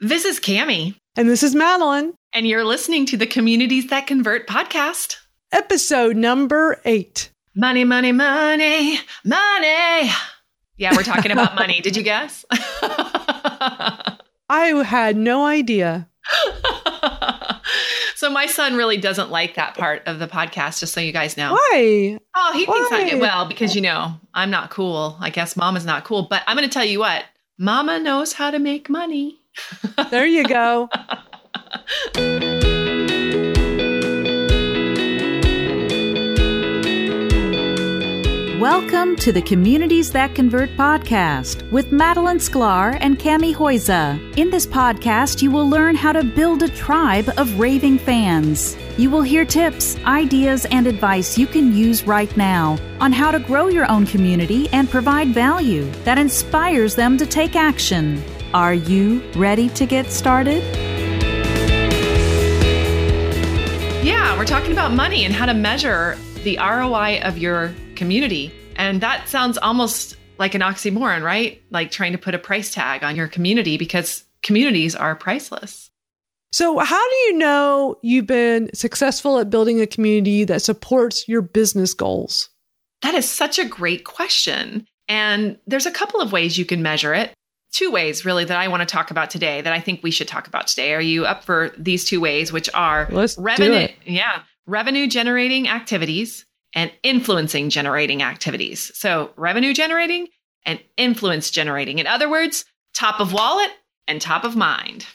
This is Kami. And this is Madalyn. And you're listening to the Communities That Convert podcast. Episode number eight. Money, money, money, money. Yeah, we're talking about money. Did you guess? I had no idea. so my son really doesn't like that part of the podcast, just so you guys know. Why? Oh, he thinks Why? I well, because you know, I'm not cool. I guess mama's not cool. But I'm gonna tell you what, mama knows how to make money. There you go. Welcome to the Communities That Convert podcast with Madalyn Sklar and Kami Huyse. In this podcast, you will learn how to build a tribe of raving fans. You will hear tips, ideas, and advice you can use right now on how to grow your own community and provide value that inspires them to take action. Are you ready to get started? Yeah, we're talking about money and how to measure the ROI of your community. And that sounds almost like an oxymoron, right? Like trying to put a price tag on your community because communities are priceless. So, how do you know you've been successful at building a community that supports your business goals? That is such a great question. And there's a couple of ways you can measure it. Two ways, really, that I want to talk about today that I think we should talk about today. Are you up for these two ways, which are Let's revenue? Yeah, revenue generating activities and influencing generating activities. So, revenue generating and influence generating. In other words, top of wallet and top of mind.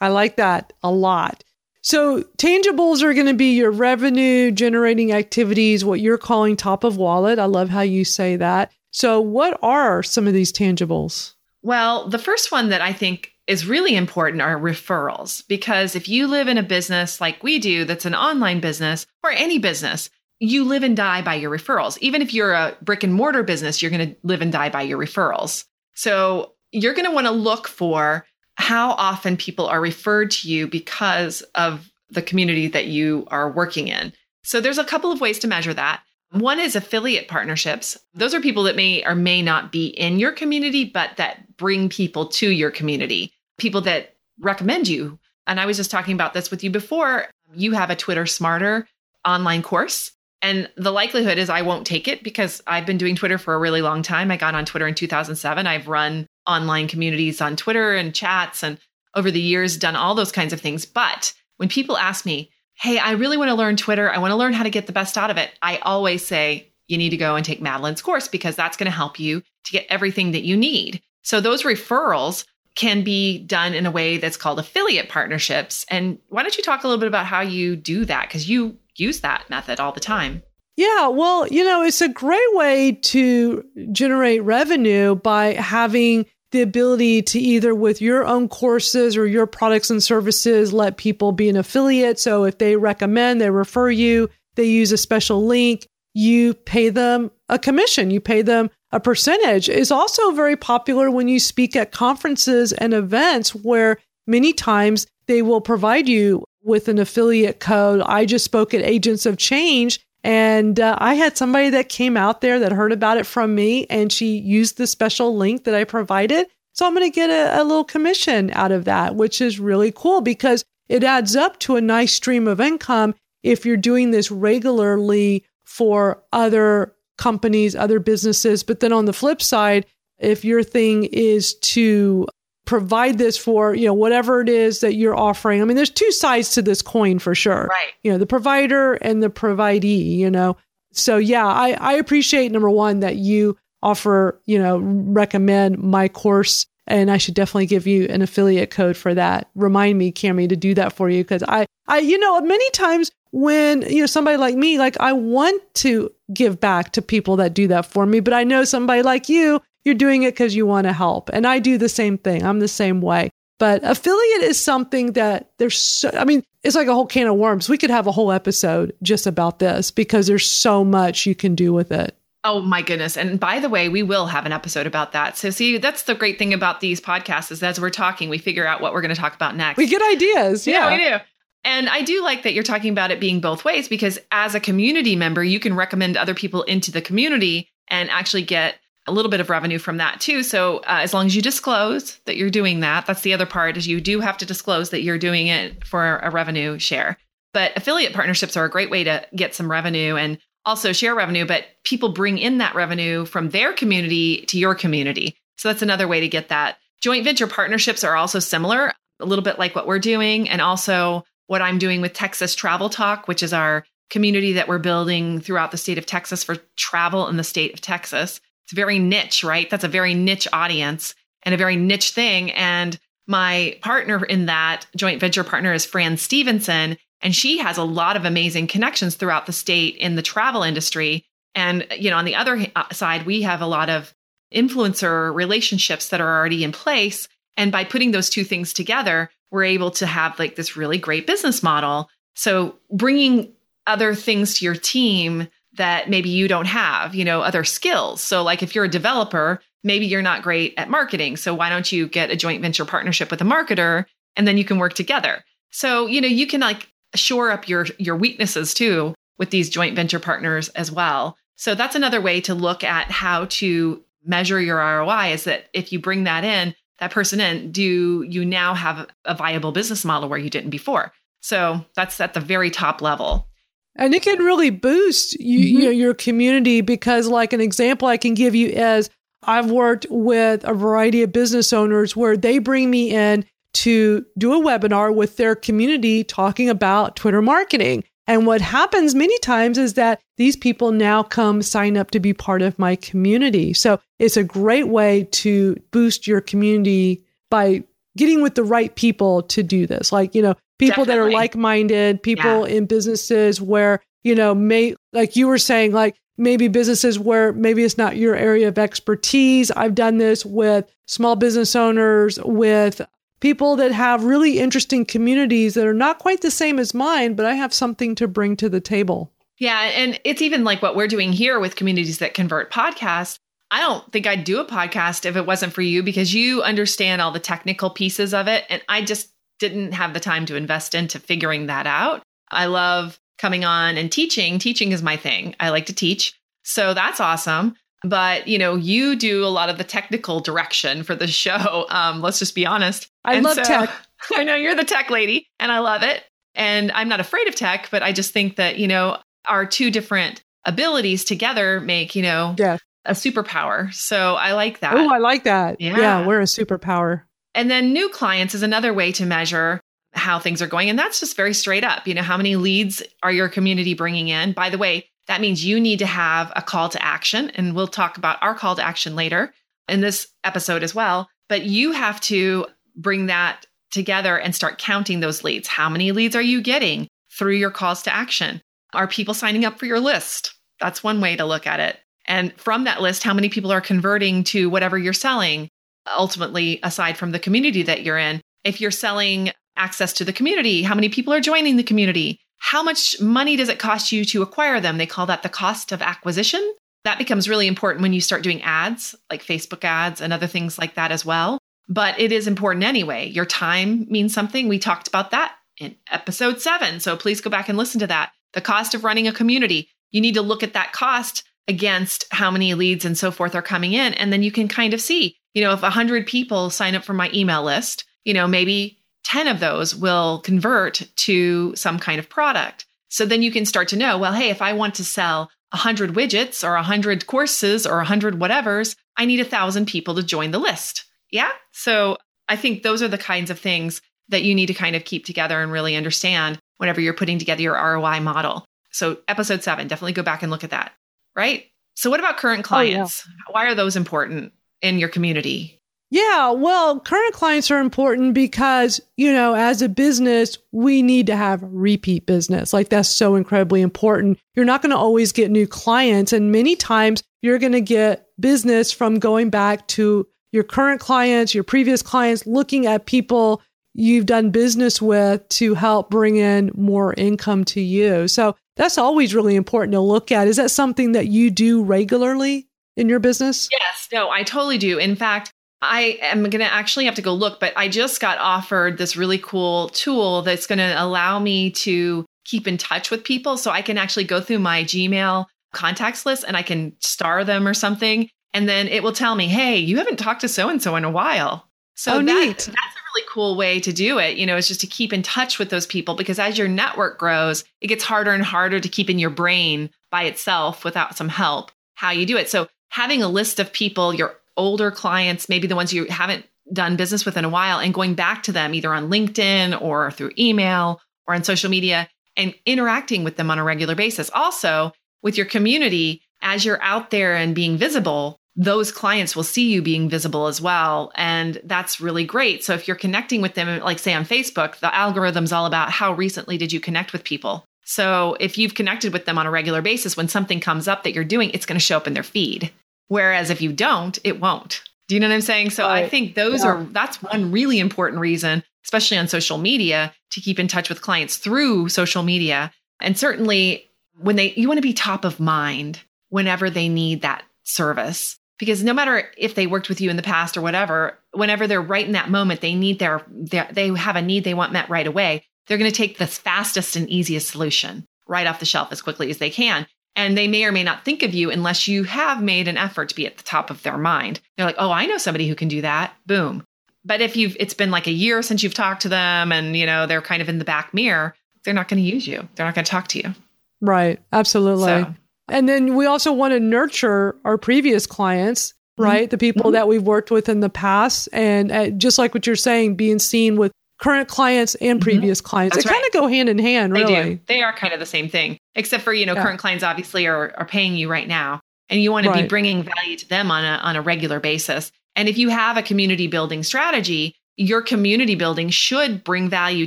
I like that a lot. So, tangibles are going to be your revenue generating activities, what you're calling top of wallet. I love how you say that. So, what are some of these tangibles? Well, the first one that I think is really important are referrals because if you live in a business like we do that's an online business or any business, you live and die by your referrals. Even if you're a brick and mortar business, you're going to live and die by your referrals. So you're going to want to look for how often people are referred to you because of the community that you are working in. So there's a couple of ways to measure that. One is affiliate partnerships. Those are people that may or may not be in your community, but that bring people to your community, people that recommend you. And I was just talking about this with you before. You have a Twitter Smarter online course. And the likelihood is I won't take it because I've been doing Twitter for a really long time. I got on Twitter in 2007. I've run online communities on Twitter and chats and over the years done all those kinds of things. But when people ask me, hey, I really want to learn Twitter, I want to learn how to get the best out of it, I always say, you need to go and take Madalyn's course because that's going to help you to get everything that you need. So those referrals can be done in a way that's called affiliate partnerships. And why don't you talk a little bit about how you do that? Because you use that method all the time. Yeah, well, you know, it's a great way to generate revenue by having the ability to either with your own courses or your products and services let people be an affiliate. So if they recommend, they refer you, they use a special link, you pay them a commission, you pay them a percentage. It's also very popular when you speak at conferences and events where many times they will provide you with an affiliate code. I just spoke at Agents of Change and uh, I had somebody that came out there that heard about it from me and she used the special link that I provided. So I'm going to get a, a little commission out of that, which is really cool because it adds up to a nice stream of income if you're doing this regularly for other companies, other businesses. But then on the flip side, if your thing is to provide this for, you know, whatever it is that you're offering. I mean, there's two sides to this coin for sure. Right. You know, the provider and the providee, you know. So yeah, I, I appreciate number one that you offer, you know, recommend my course and I should definitely give you an affiliate code for that. Remind me, Kami, to do that for you because I, I, you know, many times when you know somebody like me, like I want to give back to people that do that for me, but I know somebody like you, you're doing it because you want to help, and I do the same thing. I'm the same way. But affiliate is something that there's so, I mean, it's like a whole can of worms. We could have a whole episode just about this because there's so much you can do with it. Oh my goodness. And by the way, we will have an episode about that. So see, that's the great thing about these podcasts is as we're talking, we figure out what we're going to talk about next. We get ideas. Yeah. we do. And I do like that you're talking about it being both ways because as a community member, you can recommend other people into the community and actually get a little bit of revenue from that too. So uh, as long as you disclose that you're doing that, that's the other part is you do have to disclose that you're doing it for a revenue share. But affiliate partnerships are a great way to get some revenue and also share revenue, but people bring in that revenue from their community to your community. So that's another way to get that. Joint venture partnerships are also similar, a little bit like what we're doing and also what I'm doing with Texas Travel Talk, which is our community that we're building throughout the state of Texas for travel in the state of Texas. It's very niche, right? That's a very niche audience and a very niche thing. And my partner in that joint venture partner is Fran Stevenson, and she has a lot of amazing connections throughout the state in the travel industry. And, you know, on the other uh, side, we have a lot of influencer relationships that are already in place. And by putting those two things together, we're able to have like this really great business model. So bringing other things to your team that maybe you don't have, you know, other skills. So, like if you're a developer, maybe you're not great at marketing. So, why don't you get a joint venture partnership with a marketer and then you can work together? So, you know, you can like shore up your your weaknesses too with these joint venture partners as well. So, that's another way to look at how to measure your ROI is that if you bring that in, that person in, do you now have a viable business model where you didn't before? So, that's at the very top level. And it can really boost you, mm-hmm. you know, your community because, like, an example I can give you is I've worked with a variety of business owners where they bring me in to do a webinar with their community talking about Twitter marketing. And what happens many times is that these people now come sign up to be part of my community. So it's a great way to boost your community by getting with the right people to do this. Like, you know, people Definitely. that are like-minded, people yeah. in businesses where, you know, may like you were saying like maybe businesses where maybe it's not your area of expertise. I've done this with small business owners, with people that have really interesting communities that are not quite the same as mine, but I have something to bring to the table. Yeah, and it's even like what we're doing here with communities that convert podcasts. I don't think I'd do a podcast if it wasn't for you because you understand all the technical pieces of it. And I just didn't have the time to invest into figuring that out. I love coming on and teaching. Teaching is my thing. I like to teach. So that's awesome. But you know, you do a lot of the technical direction for the show. Um, let's just be honest. I and love so, tech. I know you're the tech lady, and I love it. And I'm not afraid of tech, but I just think that you know our two different abilities together make you know yeah. a superpower. So I like that. Oh, I like that. Yeah. yeah, we're a superpower. And then new clients is another way to measure how things are going. And that's just very straight up. You know, how many leads are your community bringing in? By the way, that means you need to have a call to action. And we'll talk about our call to action later in this episode as well. But you have to bring that together and start counting those leads. How many leads are you getting through your calls to action? Are people signing up for your list? That's one way to look at it. And from that list, how many people are converting to whatever you're selling? Ultimately, aside from the community that you're in, if you're selling access to the community, how many people are joining the community? How much money does it cost you to acquire them? They call that the cost of acquisition. That becomes really important when you start doing ads, like Facebook ads and other things like that as well. But it is important anyway. Your time means something. We talked about that in episode seven. So please go back and listen to that. The cost of running a community. You need to look at that cost against how many leads and so forth are coming in. And then you can kind of see you know, if 100 people sign up for my email list, you know, maybe 10 of those will convert to some kind of product. So then you can start to know, well, hey, if I want to sell 100 widgets or 100 courses or 100 whatevers, I need a 1,000 people to join the list. Yeah. So I think those are the kinds of things that you need to kind of keep together and really understand whenever you're putting together your ROI model. So, episode seven, definitely go back and look at that. Right. So, what about current clients? Oh, yeah. Why are those important? In your community? Yeah, well, current clients are important because, you know, as a business, we need to have repeat business. Like that's so incredibly important. You're not going to always get new clients. And many times you're going to get business from going back to your current clients, your previous clients, looking at people you've done business with to help bring in more income to you. So that's always really important to look at. Is that something that you do regularly? In your business? Yes, no, I totally do. In fact, I am going to actually have to go look, but I just got offered this really cool tool that's going to allow me to keep in touch with people. So I can actually go through my Gmail contacts list and I can star them or something And then it will tell me, hey, you haven't talked to so and so in a while. So Oh, that, neat. that's a really cool way to do it. You know, is just to keep in touch with those people because as your network grows, it gets harder and harder to keep in your brain by itself without some help how you do it. So having a list of people, your older clients, maybe the ones you haven't done business with in a while, and going back to them either on LinkedIn or through email or on social media and interacting with them on a regular basis. Also, with your community, as you're out there and being visible, those clients will see you being visible as well. And that's really great. So if you're connecting with them, like say on Facebook, the algorithm's all about how recently did you connect with people. So if you've connected with them on a regular basis, when something comes up that you're doing, it's going to show up in their feed. Whereas if you don't, it won't. Do you know what I'm saying? So I think those Yeah. are that's one really important reason, especially on social media, to keep in touch with clients through social media. And certainly when they you want to be top of mind whenever they need that service. Because no matter if they worked with you in the past or whatever, whenever they're right in that moment, they need their, their they have a need they want met right away. They're going to take the fastest and easiest solution right off the shelf as quickly as they can. And they may or may not think of you unless you have made an effort to be at the top of their mind. They're like, "Oh, I know somebody who can do that." Boom. But if you've it's been like a year since you've talked to them and, you know, they're kind of in the back mirror, they're not going to use you. They're not going to talk to you. Right. Absolutely. So, And then we also want to nurture our previous clients, right? The people Mhm. that we've worked with in the past. And uh, just like what you're saying, being seen with current clients and Mhm. previous clients. That's they kind of go hand in hand, They really. do. They are kind of the same thing, except for you know Yeah. current clients obviously are are paying you right now, and you want to be bringing value to them on a on a regular basis. And if you have a community building strategy, your community building should bring value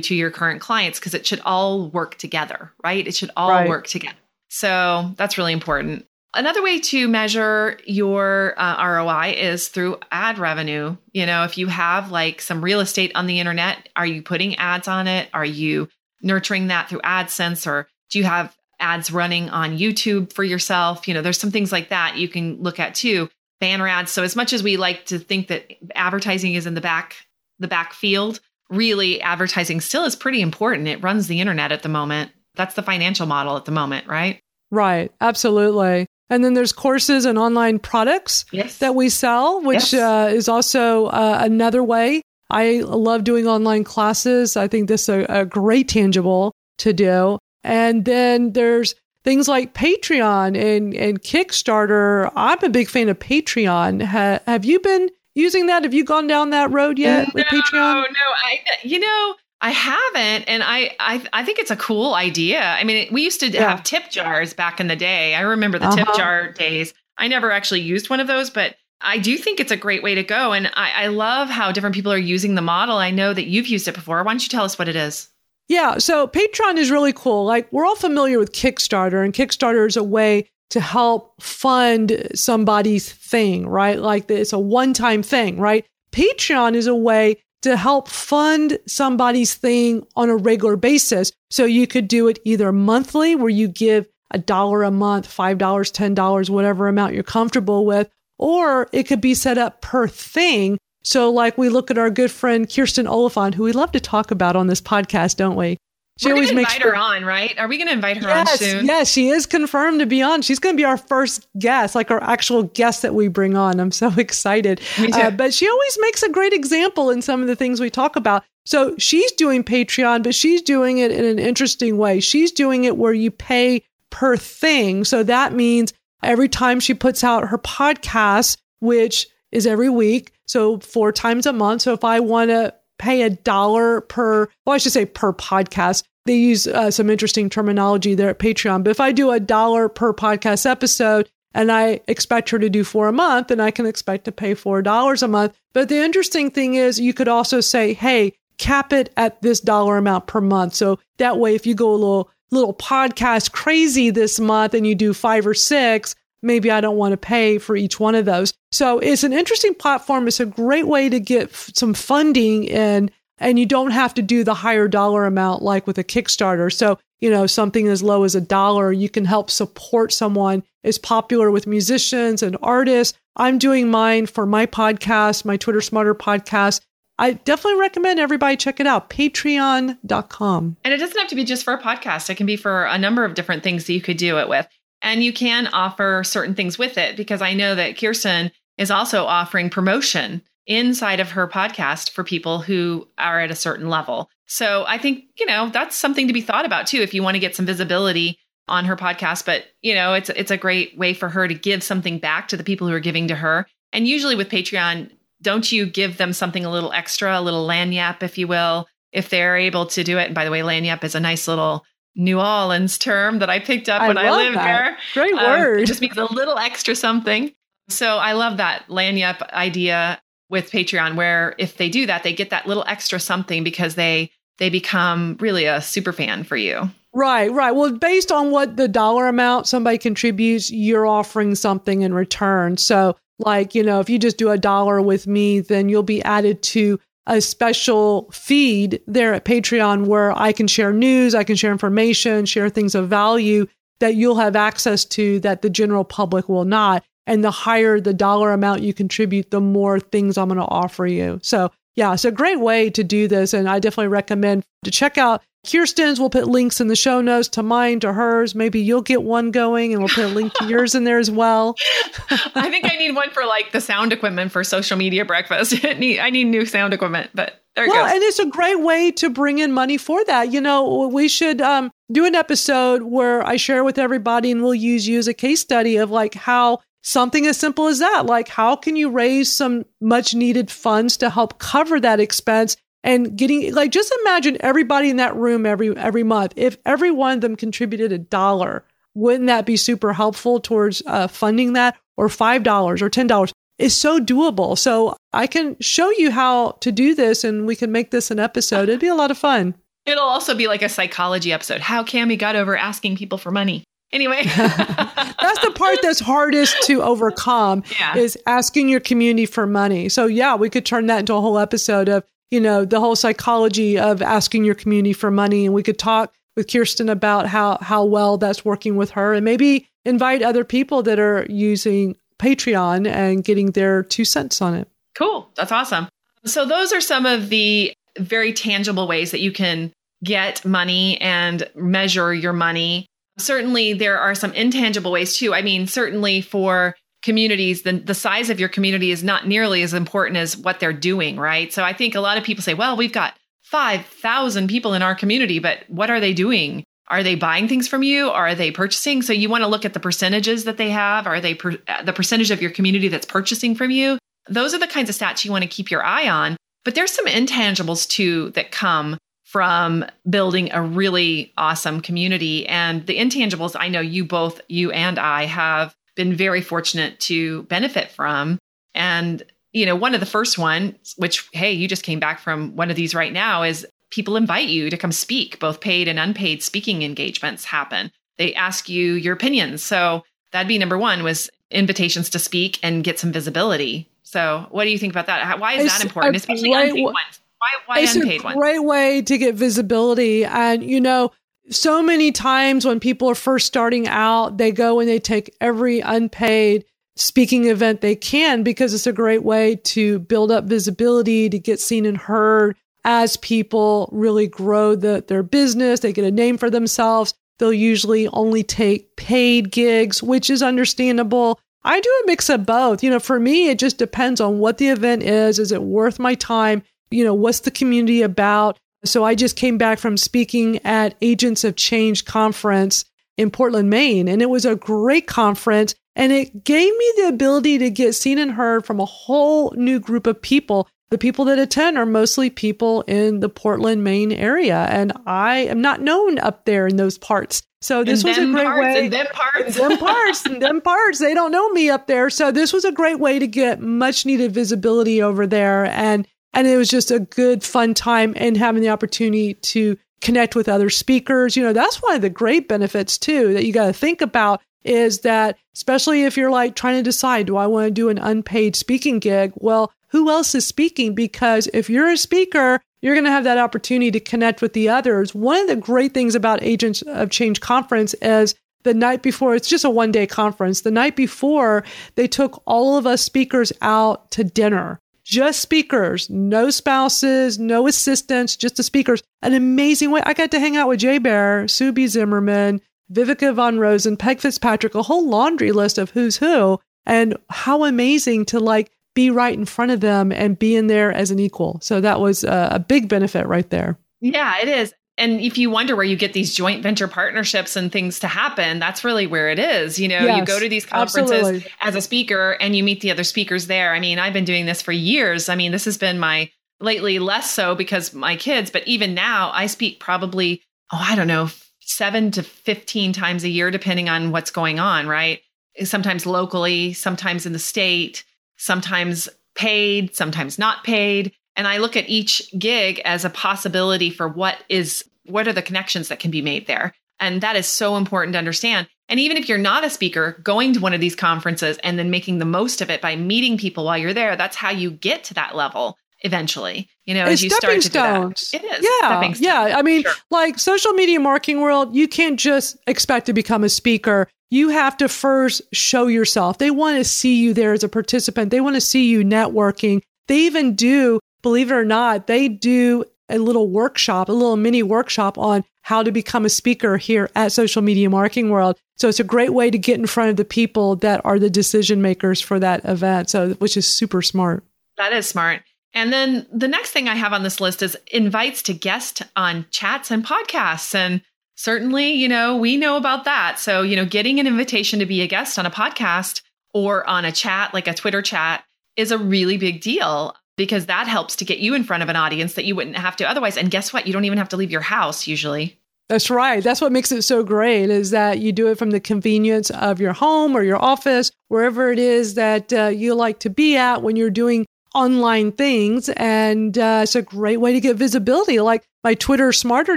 to your current clients because it should all work together, right? It should all Right. work together. So that's really important. Another way to measure your uh, ROI is through ad revenue. You know, if you have like some real estate on the internet, are you putting ads on it? Are you nurturing that through AdSense or do you have ads running on YouTube for yourself? You know, there's some things like that you can look at too. Banner ads. So as much as we like to think that advertising is in the back the back field, really advertising still is pretty important. It runs the internet at the moment. That's the financial model at the moment, right? Right. Absolutely. And then there's courses and online products Yes. that we sell, which Yes. uh, is also uh, another way. I love doing online classes. I think this is a, a great tangible to do. And then there's things like Patreon and, and Kickstarter. I'm a big fan of Patreon. Ha, have you been using that? Have you gone down that road yet with no, Patreon? No, I you know, I haven't and I I I think it's a cool idea. I mean, we used to Yeah. have tip jars back in the day. I remember the tip Uh-huh. jar days. I never actually used one of those, but I do think it's a great way to go. And I, I love how different people are using the model. I know that you've used it before. Why don't you tell us what it is? Yeah, so Patreon is really cool. Like we're all familiar with Kickstarter, and Kickstarter is a way to help fund somebody's thing, right? Like it's a one-time thing, right? Patreon is a way to help fund somebody's thing on a regular basis. So you could do it either monthly, where you give a dollar a month, five dollars, ten dollars, whatever amount you're comfortable with, or it could be set up per thing. So, like we look at our good friend Kirsten Oliphant, who we love to talk about on this podcast, don't we? We're going to invite her on, right? Are we going to invite her yes, on soon? Yes, she is confirmed to be on. She's going to be our first guest, like our actual guest that we bring on. I'm so excited. Me too. Uh, but she always makes a great example in some of the things we talk about. So she's doing Patreon, but she's doing it in an interesting way. She's doing it where you pay per thing. So that means every time she puts out her podcast, which is every week, so four times a month. So if I want to pay a dollar per, well, I should say per podcast. They use uh, some interesting terminology there at Patreon. But if I do a dollar per podcast episode and I expect her to do four a month, then I can expect to pay $4 a month. But the interesting thing is, you could also say, hey, cap it at this dollar amount per month. So that way, if you go a little, little podcast crazy this month and you do five or six, maybe I don't want to pay for each one of those. So it's an interesting platform. It's a great way to get f- some funding in, and you don't have to do the higher dollar amount like with a Kickstarter. So, you know, something as low as a dollar, you can help support someone is popular with musicians and artists. I'm doing mine for my podcast, my Twitter Smarter podcast. I definitely recommend everybody check it out. Patreon.com. And it doesn't have to be just for a podcast. It can be for a number of different things that you could do it with. And you can offer certain things with it because I know that Kirsten is also offering promotion inside of her podcast for people who are at a certain level. So I think, you know, that's something to be thought about too if you want to get some visibility on her podcast, but you know, it's it's a great way for her to give something back to the people who are giving to her. And usually with Patreon, don't you give them something a little extra, a little lagniappe if you will, if they're able to do it. And by the way, lagniappe is a nice little New Orleans term that I picked up I when I lived that. there. Great Um, word. it just means a little extra something. So I love that lagniappe idea with Patreon, where if they do that, they get that little extra something because they they become really a super fan for you. Right, right. Well, based on what the dollar amount somebody contributes, you're offering something in return. So, like, you know, if you just do a dollar with me, then you'll be added to a special feed there at Patreon where I can share news, I can share information, share things of value that you'll have access to that the general public will not. And the higher the dollar amount you contribute, the more things I'm going to offer you. So, yeah, it's a great way to do this. And I definitely recommend to check out Kirsten's. We'll put links in the show notes to mine, to hers. Maybe you'll get one going and we'll put a link to yours in there as well. I think I need one for like the sound equipment for social media breakfast. I need, I need new sound equipment, but there it Well, goes. and it's a great way to bring in money for that. You know, we should um, do an episode where I share with everybody and we'll use you as a case study of like how something as simple as that, like how can you raise some much needed funds to help cover that expense and getting like just imagine everybody in that room every every month if every one of them contributed a dollar wouldn't that be super helpful towards uh, funding that? Or five dollars or ten dollars. Is so doable. So i can show you how to do this and we can make this an episode. It'd be a lot of fun. It'll also be like a psychology episode. How Kami got over asking people for money. Anyway, that's the part that's hardest to overcome Yeah. is asking your community for money. So yeah we could turn that into a whole episode of you know the whole psychology of asking your community for money and we could talk with kirsten about how how well that's working with her and maybe invite other people that are using patreon and getting their two cents on it Cool. That's awesome. So, those are some of the very tangible ways that you can get money and measure your money. Certainly, there are some intangible ways too. I mean, certainly for communities, the, the size of your community is not nearly as important as what they're doing, right? So, I think a lot of people say, well, we've got 5,000 people in our community, but what are they doing? Are they buying things from you? Are they purchasing? So you want to look at the percentages that they have. Are they per, uh, the percentage of your community that's purchasing from you? Those are the kinds of stats you want to keep your eye on. But there's some intangibles too that come from building a really awesome community. And the intangibles, I know you both, you and I, have been very fortunate to benefit from. And, you know, one of the first ones, which, hey, you just came back from one of these right now, is people invite you to come speak. Both paid and unpaid speaking engagements happen. They ask you your opinions. So that'd be number one was invitations to speak and get some visibility. So what do you think about that? How- Why is It's that important, especially unpaid ones? Why, why it's unpaid a ones? great way to get visibility and you know so many times when people are first starting out they go and they take every unpaid speaking event they can because it's a great way to build up visibility to get seen and heard as people really grow the, their business they get a name for themselves they'll usually only take paid gigs which is understandable I do a mix of both. You know, for me, it just depends on what the event is. Is it worth my time? You know, what's the community about? So I just came back from speaking at Agents of Change conference in Portland, Maine, and it was a great conference. And it gave me the ability to get seen and heard from a whole new group of people. The people that attend are mostly people in the Portland, Maine area. And I am not known up there in those parts. So this was a great parts, way And them parts. them parts and them parts they don't know me up there so this was a great way to get much needed visibility over there and and it was just a good fun time and having the opportunity to connect with other speakers you know that's one of the great benefits too that you got to think about is that especially if you're like trying to decide do i want to do an unpaid speaking gig well who else is speaking because if you're a speaker you're going to have that opportunity to connect with the others. One of the great things about Agents of Change conference is the night before, it's just a one day conference. The night before, they took all of us speakers out to dinner. Just speakers, no spouses, no assistants, just the speakers. An amazing way. I got to hang out with Jay Baer, Subi Zimmerman, Viveka von Rosen, Peg Fitzpatrick, a whole laundry list of who's who. And how amazing to like be right in front of them and be in there as an equal. So that was a, a big benefit right there. Yeah, it is. And if you wonder where you get these joint venture partnerships and things to happen, that's really where it is. You know, yes, you go to these conferences absolutely. as a speaker and you meet the other speakers there. I mean, I've been doing this for years. I mean, this has been my lately less so because my kids, but even now I speak probably, oh, I don't know, seven to 15 times a year, depending on what's going on, right? Sometimes locally, sometimes in the state, sometimes paid, sometimes not paid. And I look at each gig as a possibility for what is, what are the connections that can be made there? And that is so important to understand. And even if you're not a speaker, going to one of these conferences and then making the most of it by meeting people while you're there, that's how you get to that level eventually you know it's as you stepping start to stones. do that. it is yeah yeah i mean sure. like social media marketing world you can't just expect to become a speaker you have to first show yourself they want to see you there as a participant they want to see you networking they even do believe it or not they do a little workshop a little mini workshop on how to become a speaker here at social media marketing world so it's a great way to get in front of the people that are the decision makers for that event so which is super smart that is smart and then the next thing I have on this list is invites to guest on chats and podcasts. And certainly, you know, we know about that. So, you know, getting an invitation to be a guest on a podcast or on a chat, like a Twitter chat, is a really big deal because that helps to get you in front of an audience that you wouldn't have to otherwise. And guess what? You don't even have to leave your house usually. That's right. That's what makes it so great is that you do it from the convenience of your home or your office, wherever it is that uh, you like to be at when you're doing online things. And uh, it's a great way to get visibility. Like my Twitter Smarter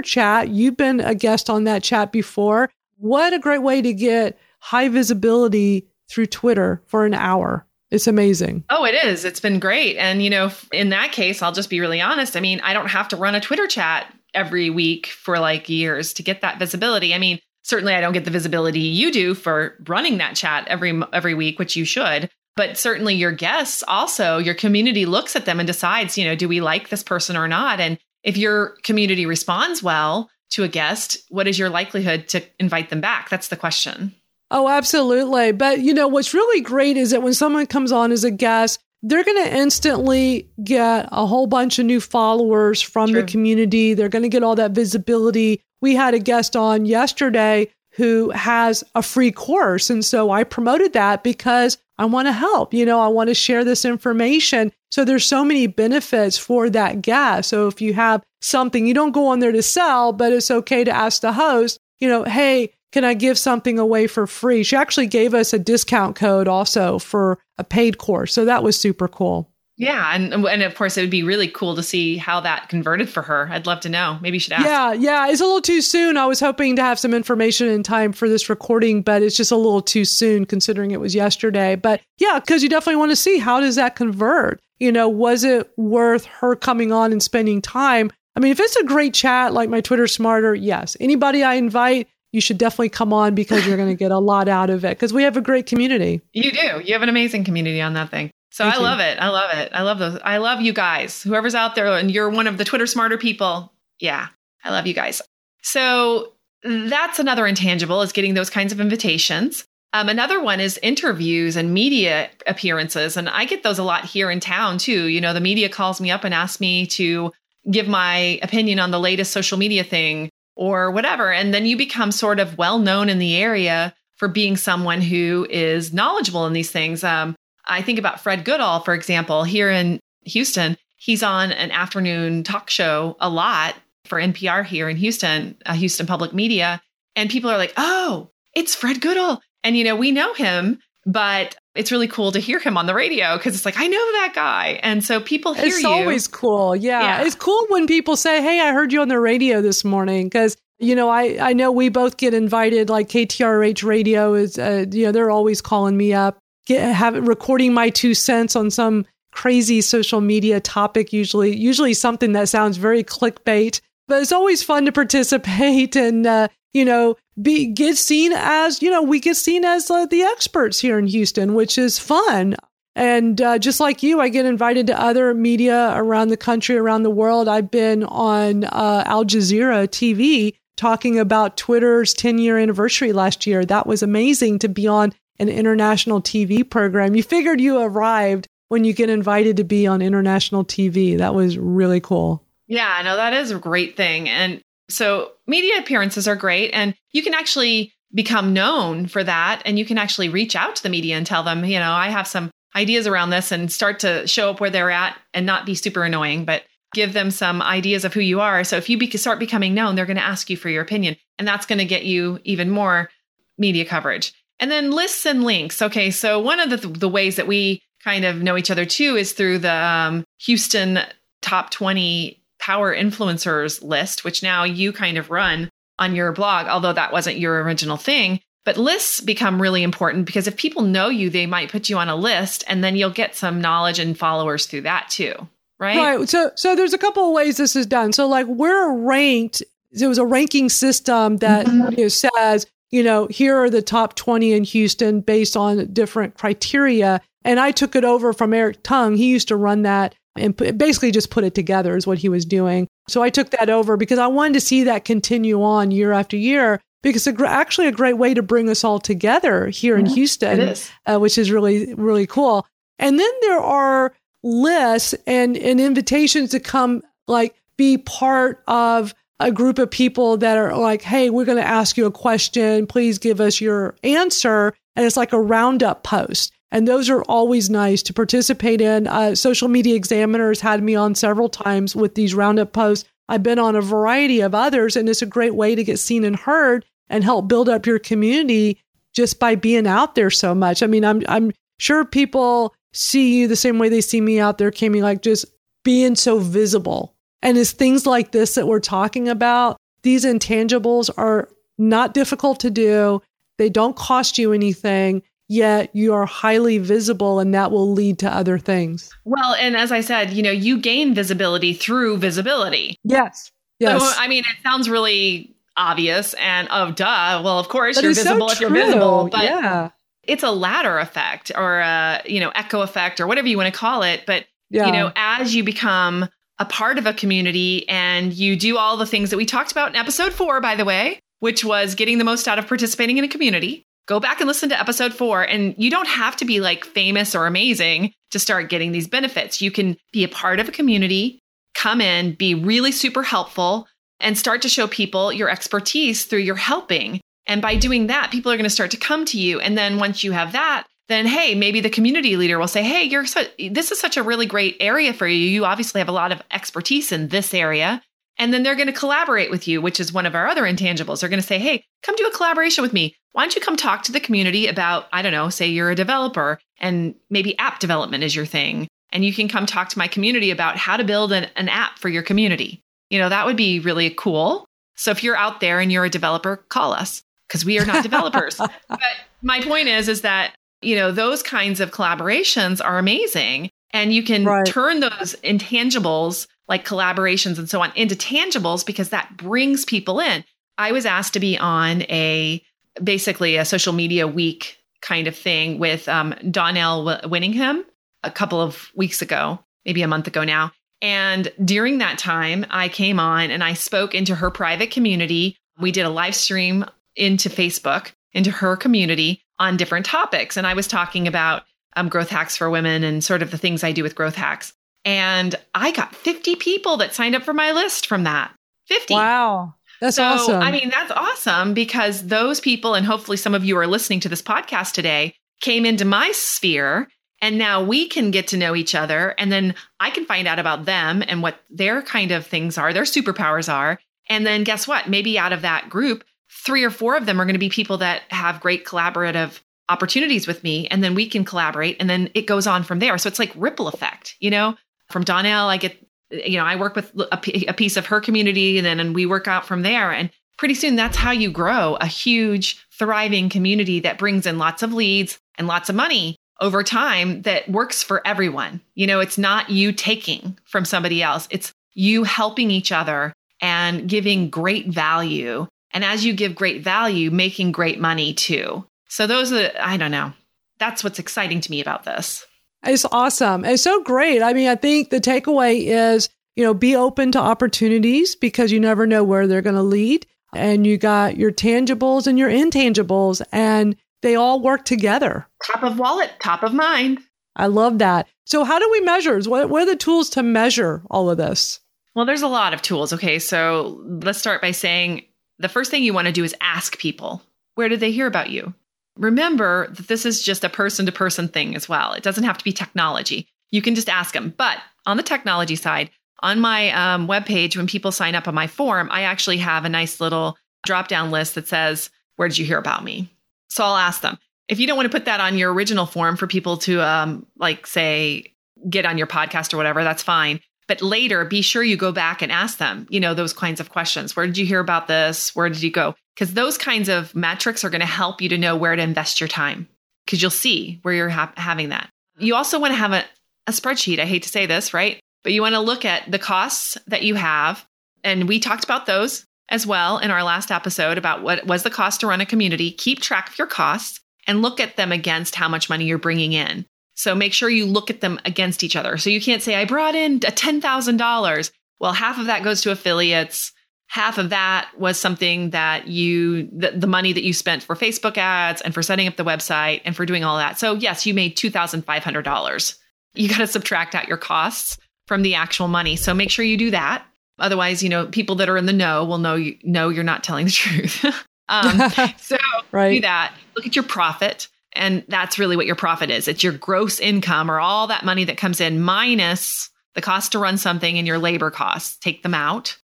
chat, you've been a guest on that chat before. What a great way to get high visibility through Twitter for an hour. It's amazing. Oh, it is. It's been great. And, you know, in that case, I'll just be really honest. I mean, I don't have to run a Twitter chat every week for like years to get that visibility. I mean, certainly I don't get the visibility you do for running that chat every every week, which you should but certainly your guests also your community looks at them and decides you know do we like this person or not and if your community responds well to a guest what is your likelihood to invite them back that's the question oh absolutely but you know what's really great is that when someone comes on as a guest they're going to instantly get a whole bunch of new followers from True. the community they're going to get all that visibility we had a guest on yesterday who has a free course. And so I promoted that because I want to help. You know, I want to share this information. So there's so many benefits for that guest. So if you have something, you don't go on there to sell, but it's okay to ask the host, you know, hey, can I give something away for free? She actually gave us a discount code also for a paid course. So that was super cool. Yeah, and and of course it would be really cool to see how that converted for her. I'd love to know. Maybe you should ask. Yeah, yeah, it's a little too soon. I was hoping to have some information in time for this recording, but it's just a little too soon considering it was yesterday. But yeah, because you definitely want to see how does that convert. You know, was it worth her coming on and spending time? I mean, if it's a great chat like my Twitter Smarter, yes. Anybody I invite, you should definitely come on because you're going to get a lot out of it because we have a great community. You do. You have an amazing community on that thing. So Thank I you. love it. I love it. I love those. I love you guys. Whoever's out there and you're one of the Twitter smarter people. Yeah, I love you guys. So that's another intangible is getting those kinds of invitations. Um, another one is interviews and media appearances. And I get those a lot here in town too. You know, the media calls me up and asks me to give my opinion on the latest social media thing or whatever. And then you become sort of well known in the area for being someone who is knowledgeable in these things. Um, I think about Fred Goodall, for example, here in Houston. He's on an afternoon talk show a lot for NPR here in Houston, uh, Houston Public Media. And people are like, oh, it's Fred Goodall. And, you know, we know him, but it's really cool to hear him on the radio because it's like, I know that guy. And so people hear it's you. It's always cool. Yeah. yeah. It's cool when people say, hey, I heard you on the radio this morning because you know, I, I know we both get invited, like KTRH radio is, uh, you know, they're always calling me up get have recording my two cents on some crazy social media topic usually usually something that sounds very clickbait but it's always fun to participate and uh, you know be get seen as you know we get seen as uh, the experts here in Houston which is fun and uh, just like you I get invited to other media around the country around the world I've been on uh, Al Jazeera TV talking about Twitter's 10 year anniversary last year that was amazing to be on an international TV program. You figured you arrived when you get invited to be on international TV. That was really cool. Yeah, no, that is a great thing. And so media appearances are great. And you can actually become known for that. And you can actually reach out to the media and tell them, you know, I have some ideas around this and start to show up where they're at and not be super annoying, but give them some ideas of who you are. So if you be- start becoming known, they're going to ask you for your opinion. And that's going to get you even more media coverage. And then lists and links. Okay, so one of the, the ways that we kind of know each other too is through the um, Houston top 20 power influencers list, which now you kind of run on your blog, although that wasn't your original thing. But lists become really important because if people know you, they might put you on a list and then you'll get some knowledge and followers through that too. Right. Right. So, so there's a couple of ways this is done. So like we're ranked, there was a ranking system that mm-hmm. you know, says, you know, here are the top 20 in Houston based on different criteria. And I took it over from Eric Tung. He used to run that and basically just put it together is what he was doing. So I took that over because I wanted to see that continue on year after year because it's actually a great way to bring us all together here in Houston, uh, which is really, really cool. And then there are lists and, and invitations to come like be part of a group of people that are like, Hey, we're going to ask you a question. Please give us your answer. And it's like a roundup post. And those are always nice to participate in. Uh, Social Media Examiners had me on several times with these roundup posts. I've been on a variety of others, and it's a great way to get seen and heard and help build up your community just by being out there so much. I mean, I'm I'm sure people see you the same way they see me out there, Kami, like just being so visible. And it's things like this that we're talking about. These intangibles are not difficult to do. They don't cost you anything yet you are highly visible and that will lead to other things. Well, and as I said, you know, you gain visibility through visibility. Yes. Yes. So, I mean, it sounds really obvious and oh duh. Well, of course you're visible so if you're visible, but yeah. it's a ladder effect or a, you know, echo effect or whatever you want to call it, but yeah. you know, as you become a part of a community and you do all the things that we talked about in episode 4 by the way, which was getting the most out of participating in a community go back and listen to episode four. And you don't have to be like famous or amazing to start getting these benefits. You can be a part of a community, come in, be really super helpful, and start to show people your expertise through your helping. And by doing that, people are going to start to come to you. And then once you have that, then hey, maybe the community leader will say, "Hey, you're so, this is such a really great area for you. You obviously have a lot of expertise in this area." And then they're going to collaborate with you, which is one of our other intangibles. They're going to say, "Hey, come do a collaboration with me why don't you come talk to the community about, I don't know, say you're a developer and maybe app development is your thing. And you can come talk to my community about how to build an, an app for your community. You know, that would be really cool. So if you're out there and you're a developer, call us because we are not developers. but my point is, is that, you know, those kinds of collaborations are amazing. And you can right. turn those intangibles like collaborations and so on into tangibles because that brings people in. I was asked to be on a basically a social media week kind of thing with um, Donnell Winningham a couple of weeks ago, maybe a month ago now. And during that time, I came on and I spoke into her private community. We did a live stream into Facebook, into her community on different topics. And I was talking about um, growth hacks for women and sort of the things I do with growth hacks. And I got 50 people that signed up for my list from that. 50. Wow. That's so, awesome. I mean, that's awesome because those people, and hopefully some of you are listening to this podcast today, came into my sphere. And now we can get to know each other. And then I can find out about them and what their kind of things are, their superpowers are. And then guess what? Maybe out of that group, three or four of them are going to be people that have great collaborative opportunities with me. And then we can collaborate. And then it goes on from there. So it's like ripple effect, you know? From Donnell, I get you know, I work with a, piece of her community and then and we work out from there. And pretty soon that's how you grow a huge, thriving community that brings in lots of leads and lots of money over time that works for everyone. You know, it's not you taking from somebody else, it's you helping each other and giving great value. And as you give great value, making great money too. So, those are, I don't know, that's what's exciting to me about this. It's awesome. It's so great. I mean, I think the takeaway is, you know, be open to opportunities because you never know where they're going to lead. And you got your tangibles and your intangibles and they all work together. Top of wallet, top of mind. I love that. So, how do we measure? What, what are the tools to measure all of this? Well, there's a lot of tools. Okay. So, let's start by saying the first thing you want to do is ask people where did they hear about you? Remember that this is just a person to person thing as well. It doesn't have to be technology. You can just ask them. But on the technology side, on my um, webpage, when people sign up on my form, I actually have a nice little drop down list that says, Where did you hear about me? So I'll ask them. If you don't want to put that on your original form for people to, um, like, say, get on your podcast or whatever, that's fine. But later, be sure you go back and ask them, you know, those kinds of questions. Where did you hear about this? Where did you go? Because those kinds of metrics are going to help you to know where to invest your time because you'll see where you're ha- having that. You also want to have a, a spreadsheet. I hate to say this, right? But you want to look at the costs that you have. And we talked about those as well in our last episode about what was the cost to run a community. Keep track of your costs and look at them against how much money you're bringing in. So make sure you look at them against each other. So you can't say, I brought in $10,000. Well, half of that goes to affiliates. Half of that was something that you, the, the, money that you spent for Facebook ads and for setting up the website and for doing all that. So yes, you made $2,500. You got to subtract out your costs from the actual money. So make sure you do that. Otherwise, you know, people that are in the know will know you know you're not telling the truth. um, so right. do that. Look at your profit. And that's really what your profit is. It's your gross income or all that money that comes in minus the cost to run something and your labor costs. Take them out.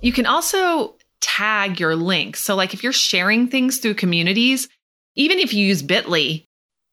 You can also tag your links. So, like if you're sharing things through communities, even if you use Bitly,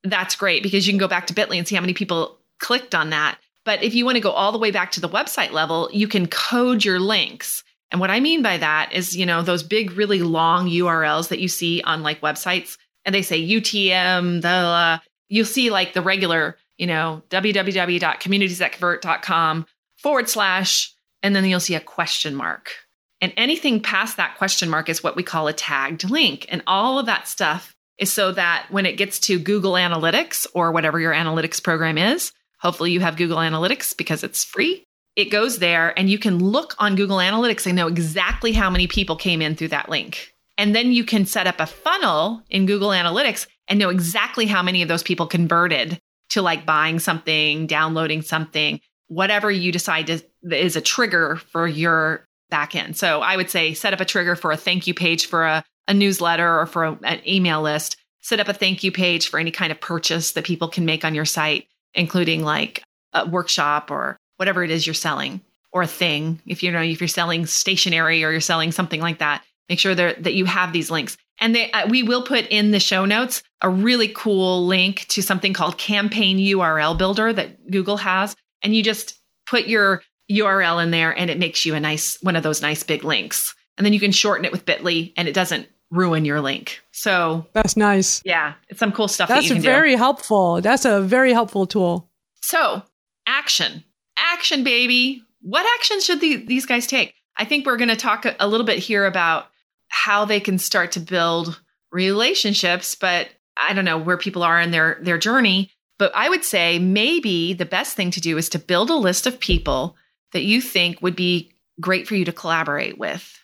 that's great because you can go back to Bitly and see how many people clicked on that. But if you want to go all the way back to the website level, you can code your links. And what I mean by that is, you know, those big, really long URLs that you see on like websites and they say UTM, the, uh, you'll see like the regular, you know, www.communitiesthatconvert.com forward slash, and then you'll see a question mark. And anything past that question mark is what we call a tagged link. And all of that stuff is so that when it gets to Google Analytics or whatever your analytics program is, hopefully you have Google Analytics because it's free. It goes there and you can look on Google Analytics and know exactly how many people came in through that link. And then you can set up a funnel in Google Analytics and know exactly how many of those people converted to like buying something, downloading something, whatever you decide to, is a trigger for your backend. So I would say set up a trigger for a thank you page for a, a newsletter or for a, an email list. Set up a thank you page for any kind of purchase that people can make on your site, including like a workshop or whatever it is you're selling or a thing. If you know, if you're selling stationery or you're selling something like that, Make sure that you have these links. And they, uh, we will put in the show notes a really cool link to something called Campaign URL Builder that Google has. And you just put your URL in there and it makes you a nice, one of those nice big links. And then you can shorten it with bit.ly and it doesn't ruin your link. So that's nice. Yeah. It's some cool stuff. That's that very do. helpful. That's a very helpful tool. So action, action, baby. What action should the, these guys take? I think we're going to talk a, a little bit here about how they can start to build relationships, but I don't know where people are in their their journey, but I would say maybe the best thing to do is to build a list of people that you think would be great for you to collaborate with.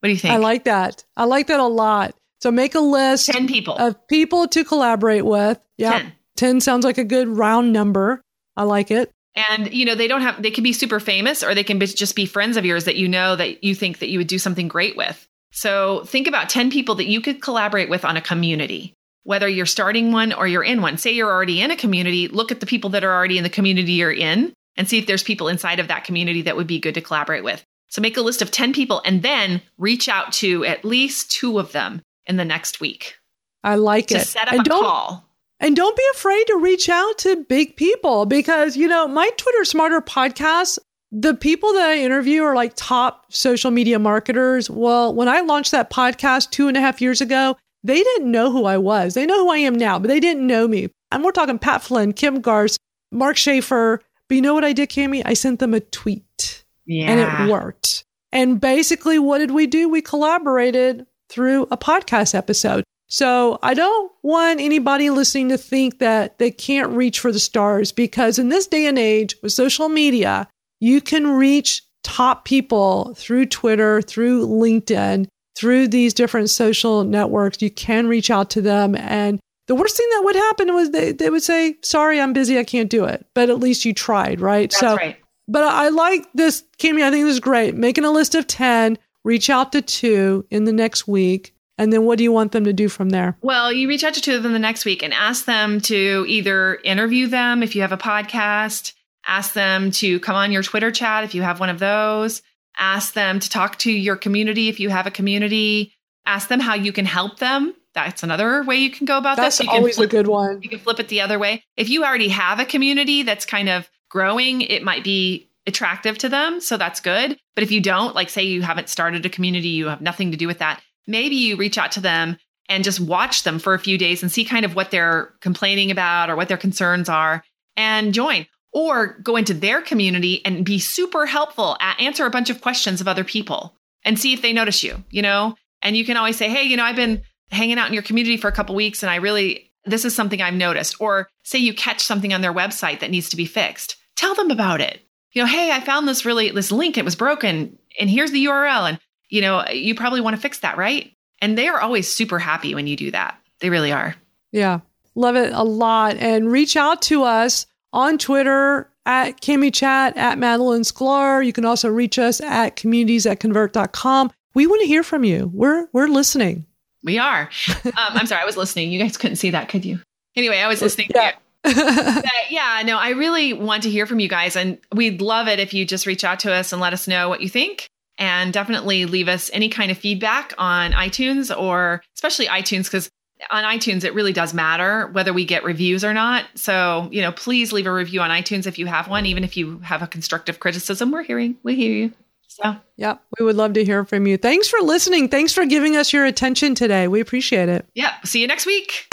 What do you think? I like that. I like that a lot. So make a list 10 people of people to collaborate with. Yeah. 10. 10 sounds like a good round number. I like it. And you know, they don't have they can be super famous or they can be, just be friends of yours that you know that you think that you would do something great with. So think about 10 people that you could collaborate with on a community, whether you're starting one or you're in one. Say you're already in a community, look at the people that are already in the community you're in and see if there's people inside of that community that would be good to collaborate with. So make a list of 10 people and then reach out to at least two of them in the next week. I like to it. Set up and a call. And don't be afraid to reach out to big people because, you know, my Twitter Smarter podcast the people that I interview are like top social media marketers. Well, when I launched that podcast two and a half years ago, they didn't know who I was. They know who I am now, but they didn't know me. And we're talking Pat Flynn, Kim Garst, Mark Schaefer. But you know what I did, Kami? I sent them a tweet. Yeah. And it worked. And basically, what did we do? We collaborated through a podcast episode. So I don't want anybody listening to think that they can't reach for the stars because in this day and age with social media, you can reach top people through Twitter, through LinkedIn, through these different social networks. You can reach out to them. And the worst thing that would happen was they, they would say, sorry, I'm busy. I can't do it. But at least you tried, right? That's so, right. but I like this, Kami. I think this is great. Making a list of 10, reach out to two in the next week. And then what do you want them to do from there? Well, you reach out to two of them the next week and ask them to either interview them if you have a podcast, ask them to come on your Twitter chat if you have one of those, ask them to talk to your community if you have a community, ask them how you can help them that's another way you can go about that's this. That's always flip, a good one. You can flip it the other way. If you already have a community that's kind of growing, it might be attractive to them. So that's good. But if you don't, like say you haven't started a community, you have nothing to do with that, maybe you reach out to them and just watch them for a few days and see kind of what they're complaining about or what their concerns are and join. Or go into their community and be super helpful, answer a bunch of questions of other people and see if they notice you, you know? And you can always say, hey, you know, I've been hanging out in your community for a couple weeks and I really, this is something I've noticed. Or say you catch something on their website that needs to be fixed, tell them about it. You know, hey, I found this really, this link, it was broken and here's the URL. And, you know, you probably want to fix that, right? And they are always super happy when you do that. They really are. Yeah. Love it a lot. And reach out to us on Twitter at Kami Chat, at Madalyn Sklar. You can also reach us at communities at convert.com. We want to hear from you. We're we're listening. We are. Um, I'm sorry, I was listening. You guys couldn't see that, could you? Anyway, I was listening yeah. but yeah, no, I really want to hear from you guys. And we'd love it if you just reach out to us and let us know what you think. And definitely leave us any kind of feedback on iTunes or especially iTunes, because on iTunes, it really does matter whether we get reviews or not. So, you know, please leave a review on iTunes if you have one, even if you have a constructive criticism. We're hearing, we hear you. So, yeah, we would love to hear from you. Thanks for listening. Thanks for giving us your attention today. We appreciate it. Yeah. See you next week.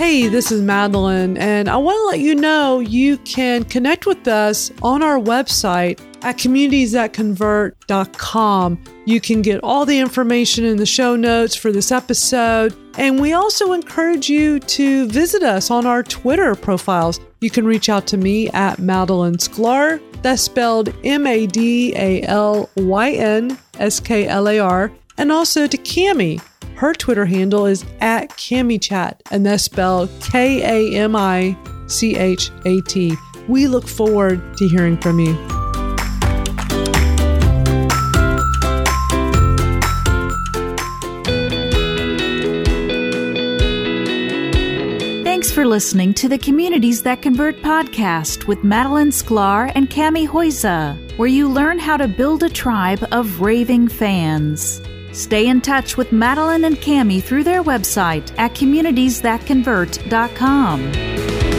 Hey, this is Madalyn, and I want to let you know you can connect with us on our website at communitiesthatconvert.com. You can get all the information in the show notes for this episode, and we also encourage you to visit us on our Twitter profiles. You can reach out to me at Madalyn Sklar. That's spelled M A D A L Y N S K L A R, and also to Kami her Twitter handle is at KamiChat, and that's spelled K A M I C H A T. We look forward to hearing from you. Thanks for listening to the Communities That Convert podcast with Madalyn Sklar and Kami Huyse, where you learn how to build a tribe of raving fans. Stay in touch with Madalyn and Kami through their website at communitiesthatconvert.com.